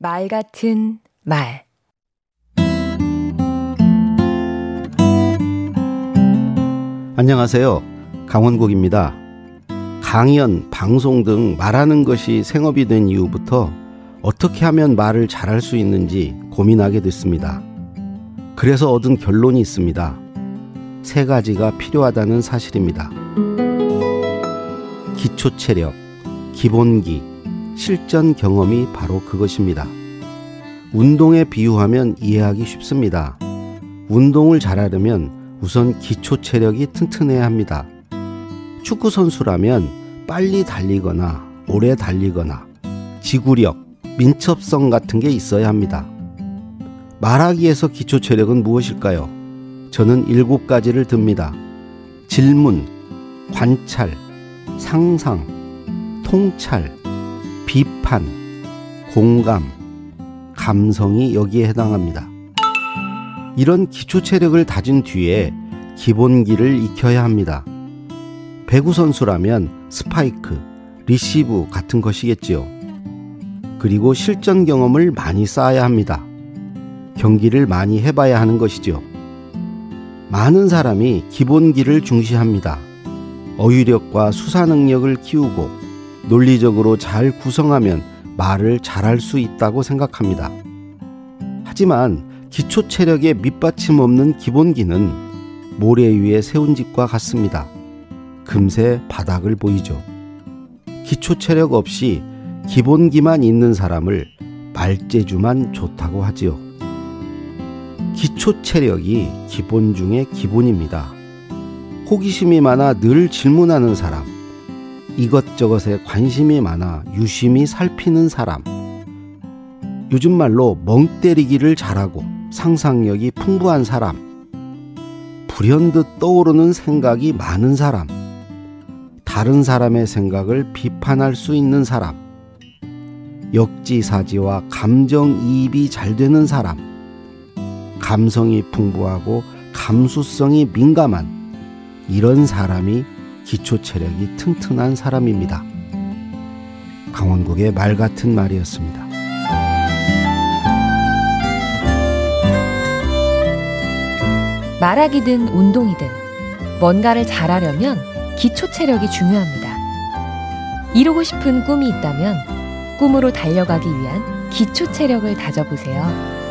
말 같은 말 안녕하세요. 강원국입니다. 강연, 방송 등 말하는 것이 생업이 된 이후부터 어떻게 하면 말을 잘할 수 있는지 고민하게 됐습니다. 그래서 얻은 결론이 있습니다. 세 가지가 필요하다는 사실입니다. 기초 체력, 기본기, 실전 경험이 바로 그것입니다. 운동에 비유하면 이해하기 쉽습니다. 운동을 잘하려면 우선 기초 체력이 튼튼해야 합니다. 축구 선수라면 빨리 달리거나 오래 달리거나 지구력, 민첩성 같은 게 있어야 합니다. 말하기에서 기초 체력은 무엇일까요? 저는 일곱 가지를 듭니다. 질문, 관찰, 상상, 통찰, 비판, 공감, 감성이 여기에 해당합니다. 이런 기초 체력을 다진 뒤에 기본기를 익혀야 합니다. 배구 선수라면 스파이크, 리시브 같은 것이겠지요. 그리고 실전 경험을 많이 쌓아야 합니다. 경기를 많이 해봐야 하는 것이죠. 많은 사람이 기본기를 중시합니다. 어휘력과 수사 능력을 키우고 논리적으로 잘 구성하면 말을 잘할 수 있다고 생각합니다. 하지만 기초 체력에 밑받침 없는 기본기는 모래 위에 세운 집과 같습니다. 금세 바닥을 보이죠. 기초 체력 없이 기본기만 있는 사람을 말재주만 좋다고 하지요. 기초 체력이 기본 중의 기본입니다. 호기심이 많아 늘 질문하는 사람, 이것저것에 관심이 많아 유심히 살피는 사람, 요즘 말로 멍 때리기를 잘하고 상상력이 풍부한 사람, 불현듯 떠오르는 생각이 많은 사람, 다른 사람의 생각을 비판할 수 있는 사람, 역지사지와 감정이입이 잘 되는 사람, 감성이 풍부하고 감수성이 민감한 이런 사람이 기초 체력이 튼튼한 사람입니다. 강원국의 말 같은 말이었습니다. 말하기든 운동이든 뭔가를 잘하려면 기초 체력이 중요합니다. 이루고 싶은 꿈이 있다면 꿈으로 달려가기 위한 기초 체력을 다져보세요.